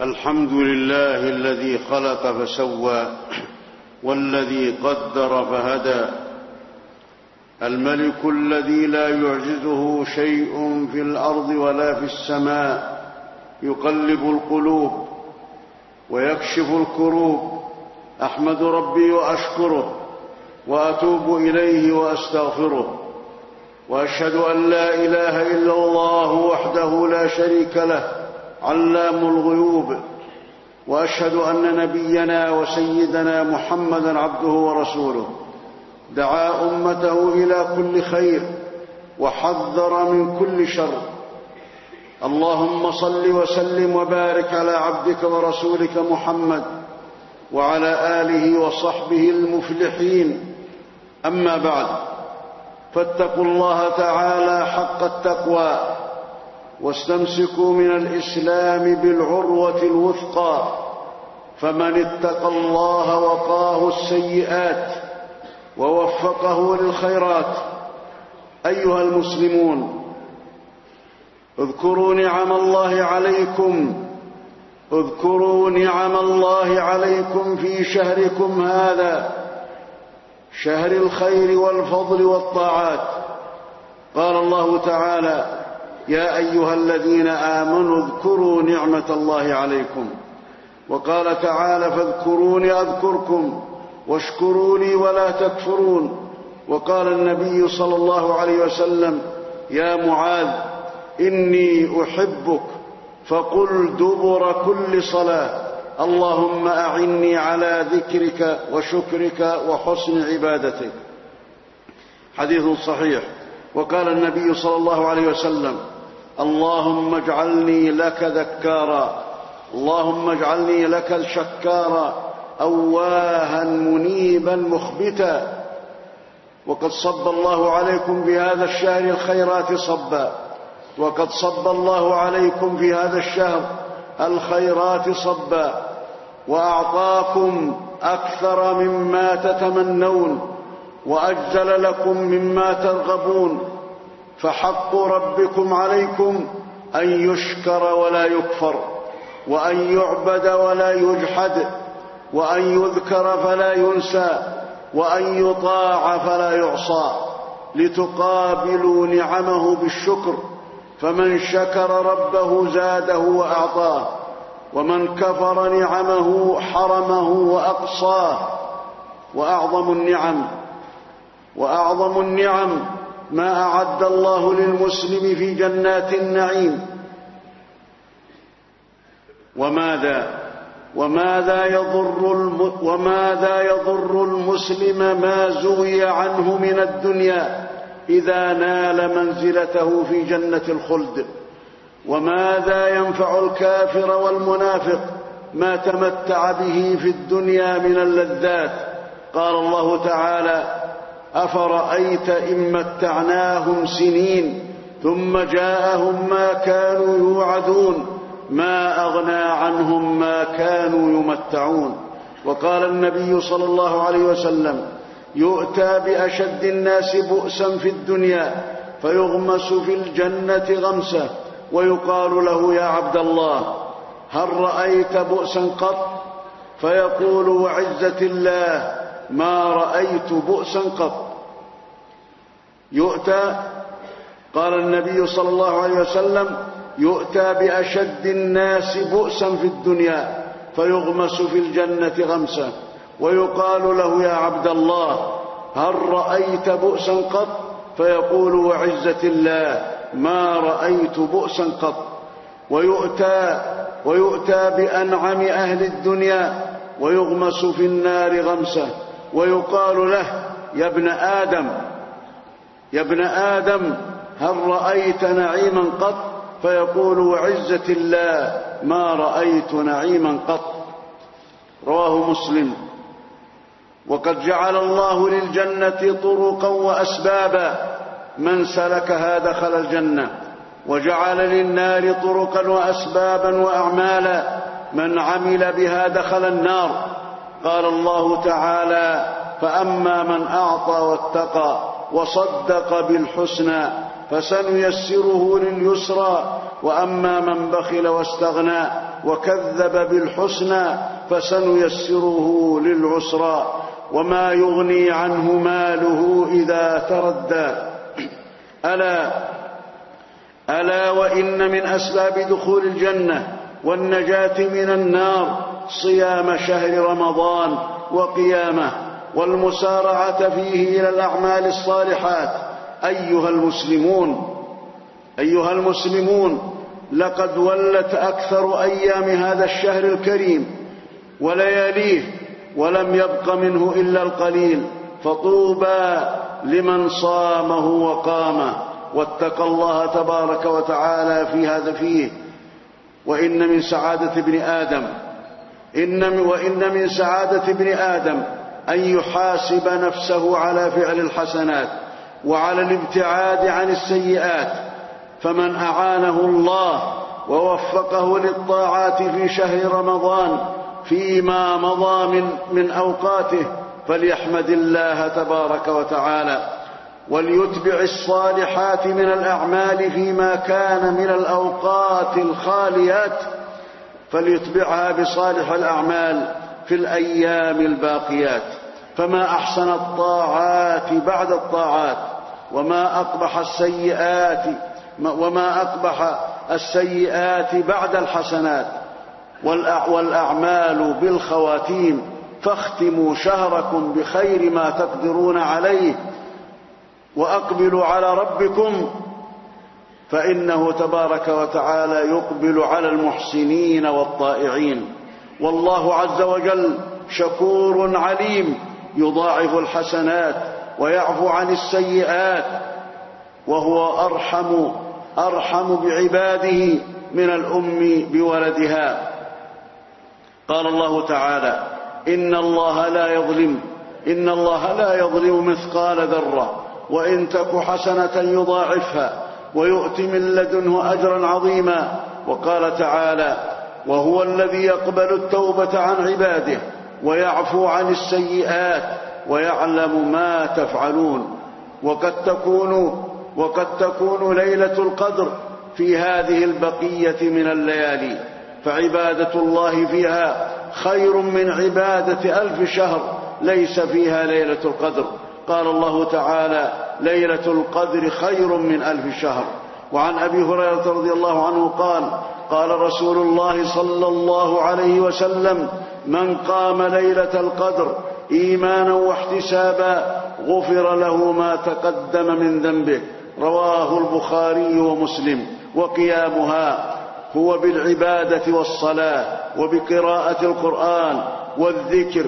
الحمد لله الذي خلق فسوى والذي قدر فهدى. الملك الذي لا يعجزه شيء في الأرض ولا في السماء. يقلب القلوب ويكشف الكروب. أحمد ربي وأشكره وأتوب إليه وأستغفره. وأشهد أن لا إله إلا الله وحده لا شريك له. علام الغيوب وأشهد أن نبينا وسيدنا محمدا عبده ورسوله. دعا أمته إلى كل خير وحذر من كل شر. اللهم صل وسلم وبارك على عبدك ورسولك محمد وعلى آله وصحبه المفلحين. أما بعد فاتقوا الله تعالى حق التقوى. واستمسكوا من الإسلام بالعروة الوثقى فمن اتقى الله وقاه السيئات ووفقه للخيرات. أيها المسلمون اذكروا نعم الله عليكم اذكروا نعم الله عليكم في شهركم هذا شهر الخير والفضل والطاعات. قال الله تعالى يا أيها الذين آمنوا اذكروا نعمة الله عليكم. وقال تعالى فاذكروني أذكركم واشكروا لي ولا تكفرون. وقال النبي صلى الله عليه وسلم يا معاذ إني أحبك فقل دبر كل صلاة. اللهم أعني على ذكرك وشكرك وحسن عبادتك. حديث صحيح. وقال النبي صلى الله عليه وسلم اللهم اجعلني لك ذكارا. اللهم اجعلني لك شكارا أواها منيبا مخبتا. وقد صب الله عليكم بهذا الشهر الخيرات صبا. وقد صب الله عليكم في هذا الشهر الخيرات صبا. وأعطاكم أكثر مما تتمنون. وأجزل لكم مما ترغبون. فحق ربكم عليكم أن يشكر ولا يكفر وأن يعبد ولا يجحد وأن يذكر فلا ينسى وأن يطاع فلا يعصى لتقابلوا نعمه بالشكر فمن شكر ربه زاده وأعطاه ومن كفر نعمه حرمه وأقصاه وأعظم النعم وأعظم النعم ما أعد الله للمسلم في جنات النعيم. وماذا؟ وماذا يضر الم... وماذا يضر المسلم ما زوي عنه من الدنيا إذا نال منزلته في جنة الخلد؟ وماذا ينفع الكافر والمنافق ما تمتع به في الدنيا من اللذات؟ قال الله تعالى أفرأيت إن متعناهم سنين ثم جاءهم ما كانوا يوعدون ما أغنى عنهم ما كانوا يمتعون. وقال النبي صلى الله عليه وسلم يؤتى بأشد الناس بؤسا في الدنيا فيغمس في الجنة غمسة ويقال له يا عبد الله هل رأيت بؤسا قط؟ فيقول وعزه الله ما رأيت بؤسا قط. يؤتى قال النبي صلى الله عليه وسلم يؤتى بأشد الناس بؤسا في الدنيا فيغمس في الجنة غمسه ويقال له يا عبد الله هل رأيت بؤسا قط؟ فيقول وعزة الله ما رأيت بؤسا قط. ويؤتى ويؤتى بأنعم أهل الدنيا ويغمس في النار غمسه ويقال له يا ابن آدم يا ابن آدم هل رأيت نعيما قط؟ فيقول وعزة الله ما رأيت نعيما قط. رواه مسلم. وقد جعل الله للجنة طرقا وأسبابا. من سلكها دخل الجنة. وجعل للنار طرقا وأسبابا وأعمالا. من عمل بها دخل النار. قال الله تعالى فأما من أعطى واتقى وصدق بالحسنى فسنيسره لليسرى وأما من بخل واستغنى وكذب بالحسنى فسنيسره للعسرى وما يغني عنه ماله إذا تردى. ألا ألا وإن من أسباب دخول الجنة والنجاة من النار صيام شهر رمضان وقيامه والمسارعة فيه إلى الأعمال الصالحات. أيها المسلمون أيها المسلمون لقد ولت أكثر أيام هذا الشهر الكريم ولياليه ولم يبق منه إلا القليل فطوبى لمن صامه وقامه. واتقى الله تبارك وتعالى في هذا فيه. وإن من سعادة ابن آدم إن وإن من سعادة ابن آدم أن يحاسب نفسه على فعل الحسنات وعلى الابتعاد عن السيئات فمن أعانه الله ووفقه للطاعات في شهر رمضان فيما مضى من, من أوقاته فليحمد الله تبارك وتعالى وليتبع الصالحات من الأعمال فيما كان من الأوقات الخاليات فليتبعها بصالح الأعمال في الأيام الباقيات. فما أحسن الطاعات بعد الطاعات وما أقبح السيئات وما أقبح السيئات بعد الحسنات. والأعمال بالخواتيم فاختموا شهركم بخير ما تقدرون عليه وأقبلوا على ربكم فإنه تبارك وتعالى يقبل على المحسنين والطائعين. والله عز وجل شكور عليم يضاعف الحسنات ويعفو عن السيئات وهو أرحم أرحم بعباده من الأم بولدها. قال الله تعالى إن الله لا يظلم إن الله لا يظلم مثقال ذرة وإن تك حسنة يضاعفها. ويؤتي من لدنه أجرا عظيما. وقال تعالى وهو الذي يقبل التوبة عن عباده ويعفو عن السيئات ويعلم ما تفعلون. وقد تكون وقد تكون ليلة القدر في هذه البقية من الليالي. فعبادة الله فيها خير من عبادة ألف شهر ليس فيها ليلة القدر. قال الله تعالى ليلة القدر خير من ألف شهر. وعن أبي هريرة رضي الله عنه قال قال رسول الله صلى الله عليه وسلم من قام ليلة القدر إيمانا واحتسابا غفر له ما تقدم من ذنبه. رواه البخاري ومسلم. وقيامها هو بالعبادة والصلاة وبقراءة القرآن والذكر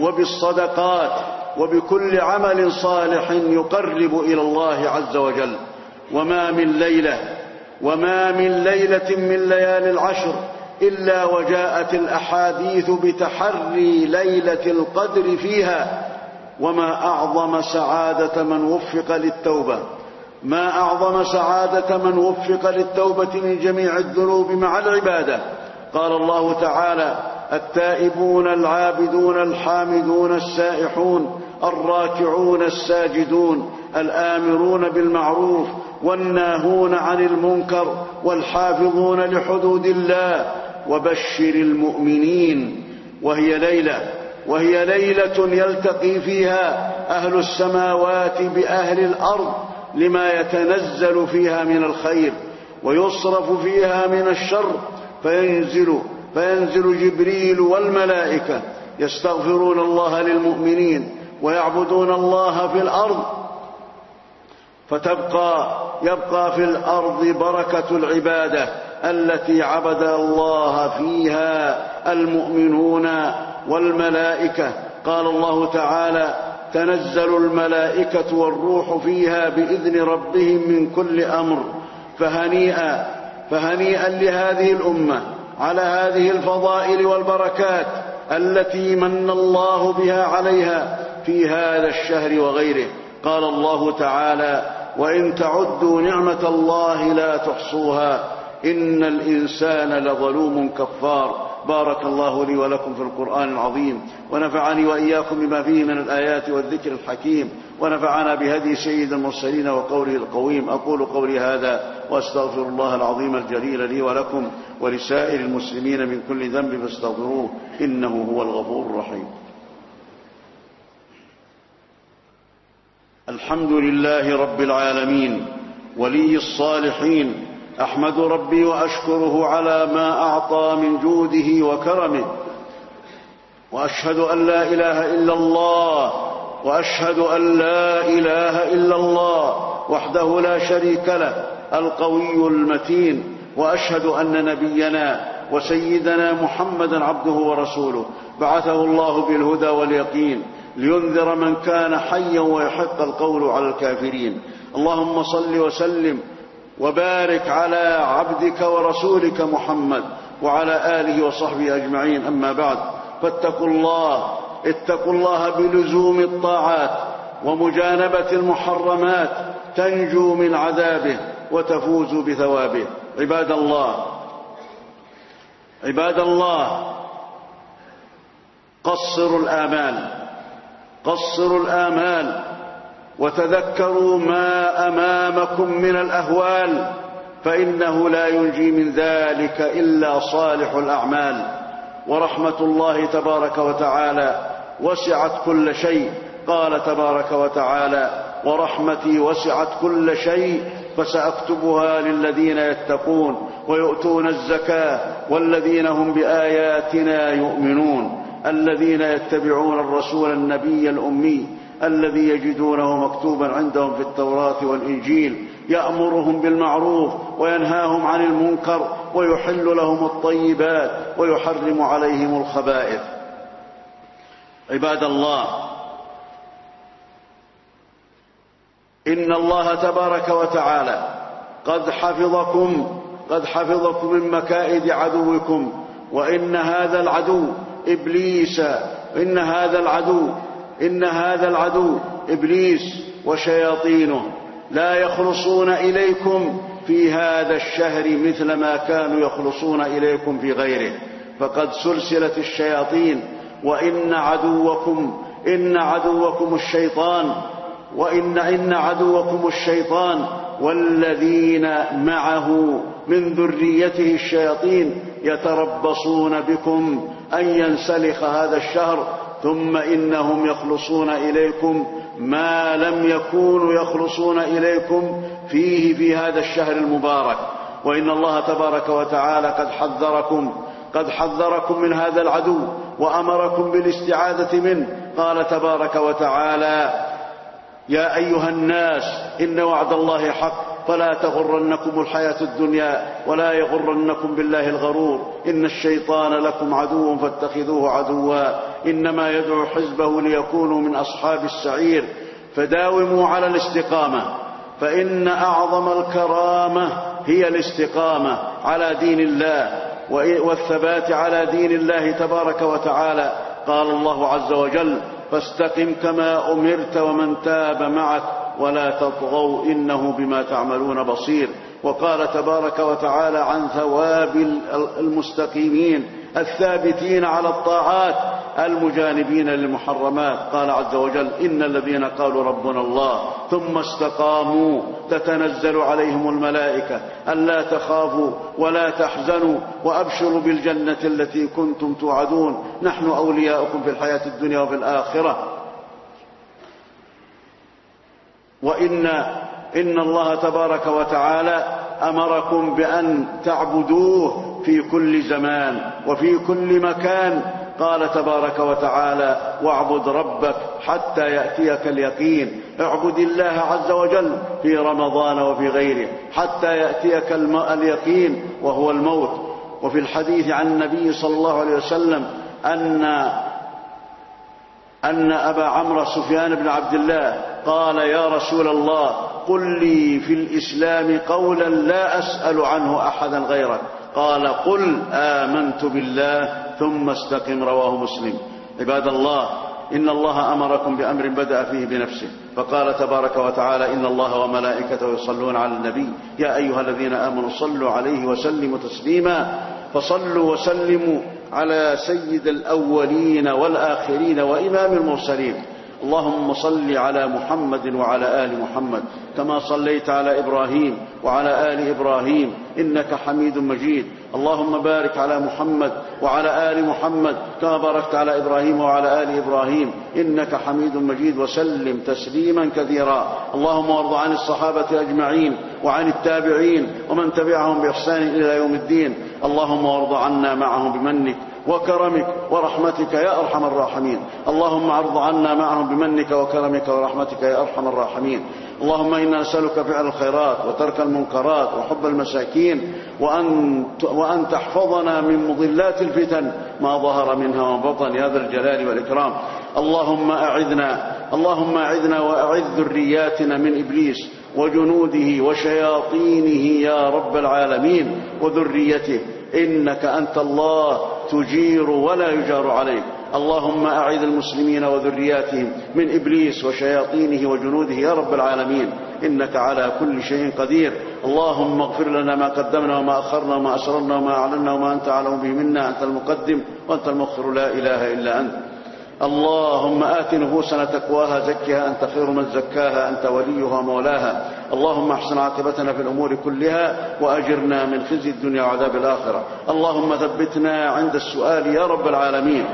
وبالصدقات وبكل عمل صالح يقرب إلى الله عز وجل. وما من ليلة وما من ليلة من ليالي العشر إلا وجاءت الأحاديث بتحري ليلة القدر فيها. وما أعظم سعادة من وفق للتوبة. ما أعظم سعادة من وفق للتوبة من جميع الذنوب مع العبادة. قال الله تعالى التائبون العابدون الحامدون السائحون الراكعون الساجدون الآمرون بالمعروف والناهون عن المنكر والحافظون لحدود الله وبشر المؤمنين. وهي ليلة وهي ليلة يلتقي فيها أهل السماوات بأهل الأرض لما يتنزل فيها من الخير ويصرف فيها من الشر. فينزل فينزل جبريل والملائكة يستغفرون الله للمؤمنين. ويعبدون الله في الأرض فتبقى يبقى في الأرض بركة العبادة التي عبد الله فيها المؤمنون والملائكة. قال الله تعالى تنزل الملائكة والروح فيها بإذن ربهم من كل أمر. فهنيئا فهنيئا لهذه الأمة على هذه الفضائل والبركات التي من الله بها عليها في هذا الشهر وغيره. قال الله تعالى وإن تعدوا نعمة الله لا تحصوها. إن الإنسان لظلوم كفار. بارك الله لي ولكم في القرآن العظيم. ونفعني وإياكم بما فيه من الآيات والذكر الحكيم. ونفعنا بهدي سيد المرسلين وقوله القويم. أقول قولي هذا وأستغفر الله العظيم الجليل لي ولكم ولسائر المسلمين من كل ذنب فاستغفروه إنه هو الغفور الرحيم. الحمد لله رب العالمين ولي الصالحين أحمد ربي وأشكره على ما أعطى من جوده وكرمه وأشهد أن لا إله إلا الله وأشهد أن لا إله إلا الله وحده لا شريك له القوي المتين وأشهد أن نبينا وسيدنا محمدا عبده ورسوله بعثه الله بالهدى واليقين لينذر من كان حيا ويحق القول على الكافرين. اللهم صل وسلم وبارك على عبدك ورسولك محمد وعلى آله وصحبه أجمعين. أما بعد فاتقوا الله اتقوا الله بلزوم الطاعات ومجانبة المحرمات تنجو من عذابه وتفوز بثوابه. عباد الله عباد الله قصروا الآمال. قصروا الآمال وتذكروا ما أمامكم من الأهوال فإنه لا ينجي من ذلك إلا صالح الأعمال. ورحمة الله تبارك وتعالى وسعت كل شيء. قال تبارك وتعالى ورحمتي وسعت كل شيء فسأكتبها للذين يتقون ويؤتون الزكاة والذين هم بآياتنا يؤمنون. الذين يتبعون الرسول النبي الأمي الذي يجدونه مكتوبا عندهم في التوراة والإنجيل يأمرهم بالمعروف وينهاهم عن المنكر ويحل لهم الطيبات ويحرم عليهم الخبائث. عباد الله إن الله تبارك وتعالى قد حفظكم قد حفظكم من مكائد عدوكم وإن هذا العدو إبليس إن هذا العدو إن هذا العدو إبليس وشياطينه لا يخلصون إليكم في هذا الشهر مثل ما كانوا يخلصون إليكم في غيره. فقد سلسلت الشياطين وإن عدوكم إن عدوكم الشيطان وإن إن عدوكم الشيطان والذين معه من ذريته الشياطين يتربصون بكم أن ينسلخ هذا الشهر ثم إنهم يخلصون إليكم ما لم يكونوا يخلصون إليكم فيه في هذا الشهر المبارك. وإن الله تبارك وتعالى قد حذركم قد حذركم من هذا العدو وأمركم بالاستعاذة منه. قال تبارك وتعالى يا أيها الناس إن وعد الله حق فلا تغرنكم الحياة الدنيا ولا يغرنكم بالله الغرور. إن الشيطان لكم عدو فاتخذوه عدوا. إنما يدعو حزبه ليكونوا من أصحاب السعير. فداوموا على الاستقامة. فإن أعظم الكرامة هي الاستقامة على دين الله. والثبات على دين الله تبارك وتعالى. قال الله عز وجل فاستقم كما أمرت ومن تاب معك. ولا تطغوا إنه بما تعملون بصير. وقال تبارك وتعالى عن ثواب المستقيمين الثابتين على الطاعات المجانبين للمحرمات. قال عز وجل إن الذين قالوا ربنا الله ثم استقاموا تتنزل عليهم الملائكة. الا تخافوا ولا تحزنوا وأبشروا بالجنة التي كنتم توعدون. نحن أولياؤكم في الحياة الدنيا وفي الآخرة. وإن إن الله تبارك وتعالى أمركم بأن تعبدوه في كل زمان وفي كل مكان. قال تبارك وتعالى واعبد ربك حتى يأتيك اليقين. اعبد الله عز وجل في رمضان وفي غيره حتى يأتيك اليقين وهو الموت. وفي الحديث عن النبي صلى الله عليه وسلم أن أن أبا عمرو سفيان بن عبد الله قال يا رسول الله قل لي في الإسلام قولا لا أسأل عنه أحدا غيرك. قال قل آمنت بالله ثم استقم رواه مسلم. عباد الله إن الله أمركم بأمر بدأ فيه بنفسه. فقال تبارك وتعالى إن الله وملائكته يصلون على النبي. يا أيها الذين آمنوا صلوا عليه وسلموا تسليما. فصلوا وسلموا على سيد الأولين والآخرين وإمام المرسلين. اللهم صل على محمد وعلى آل محمد كما صليت على إبراهيم وعلى آل إبراهيم إنك حميد مجيد. اللهم بارك على محمد وعلى آل محمد كما باركت على إبراهيم وعلى آل إبراهيم إنك حميد مجيد. وسلم تسليما كثيرا. اللهم وارض عن الصحابة أجمعين وعن التابعين ومن تبعهم بإحسان إلى يوم الدين. اللهم وارض عنا معهم بمنك. وكرمك ورحمتك يا أرحم الراحمين. اللهم عرض عنا معهم بمنك وكرمك ورحمتك يا أرحم الراحمين. اللهم إنا نسألك فعل الخيرات وترك المنكرات وحب المساكين وأن, وأن تحفظنا من مضلات الفتن ما ظهر منها وما بطن يا ذا الجلال والإكرام. اللهم أعذنا اللهم أعذنا وأعذ ذرياتنا من إبليس وجنوده وشياطينه يا رب العالمين وذريته. إنك أنت الله تجير ولا يجار عليك. اللهم أعذ المسلمين وذرياتهم من إبليس وشياطينه وجنوده يا رب العالمين. إنك على كل شيء قدير. اللهم اغفر لنا ما قدمنا وما أخرنا وما أسررنا وما أعلنا وما أنت أعلم به منا. أنت المقدم وأنت المغفر. لا إله إلا أنت. اللهم آت نفوسنا تقواها زكها أنت خير من زكاها أنت وليها مولاها. اللهم احسن عاقبتنا في الأمور كلها وأجرنا من خزي الدنيا وعذاب الآخرة. اللهم ثبتنا عند السؤال يا رب العالمين.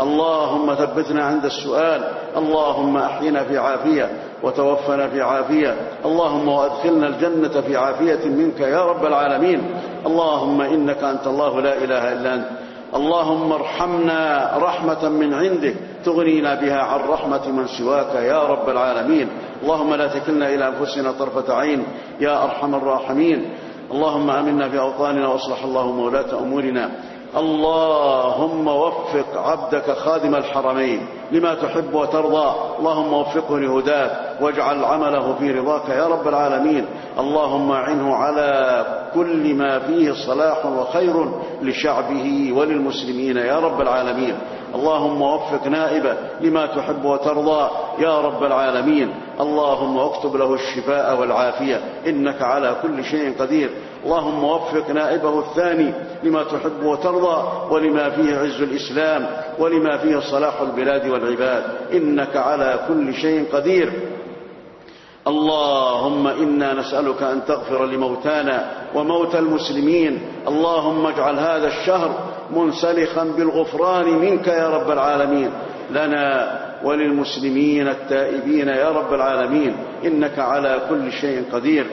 اللهم ثبتنا عند السؤال. اللهم أحينا في عافية وتوفنا في عافية. اللهم وأدخلنا الجنة في عافية منك يا رب العالمين. اللهم إنك أنت الله لا إله إلا أنت. اللهم ارحمنا رحمة من عندك تغنينا بها عن رحمة من سواك يا رب العالمين. اللهم لا تكلنا إلى أنفسنا طرفة عين يا أرحم الراحمين. اللهم آمنا في اوطاننا وأصلح اللهم ولاة أمورنا. اللهم وفق عبدك خادم الحرمين لما تحب وترضى. اللهم وفقه لهداك واجعل عمله في رضاك يا رب العالمين. اللهم اعنه على كل ما فيه صلاح وخير لشعبه وللمسلمين يا رب العالمين. اللهم وفق نائبه لما تحب وترضى يا رب العالمين. اللهم اكتب له الشفاء والعافية. إنك على كل شيء قدير. اللهم وفق نائبه الثاني لما تحب وترضى ولما فيه عز الإسلام ولما فيه صلاح البلاد والعباد. إنك على كل شيء قدير. اللهم إنا نسألك أن تغفر لموتانا وموتى المسلمين. اللهم اجعل هذا الشهر منسلخا بالغفران منك يا رب العالمين. لنا وللمسلمين التائبين يا رب العالمين. إنك على كل شيء قدير.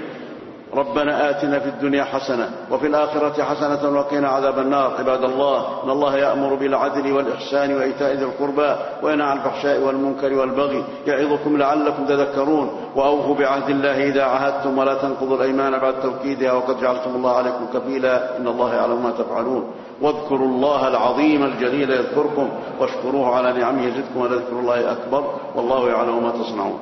ربنا آتنا في الدنيا حسنة وفي الآخرة حسنة وقنا عذاب النار. عباد الله إن الله يأمر بالعدل والإحسان وإيتاء ذي القربى وينهى عن الفحشاء والمنكر والبغي يعظكم لعلكم تذكرون. وأوفوا بعهد الله إذا عاهدتم ولا تنقضوا الأيمان بعد توكيدها وقد جعلتم الله عليكم كفيلا. إن الله يعلم ما تفعلون. واذكروا الله العظيم الجليل يذكركم. واشكروه على نعمه يزدكم ولذكر الله أكبر. والله يعلم ما تصنعون.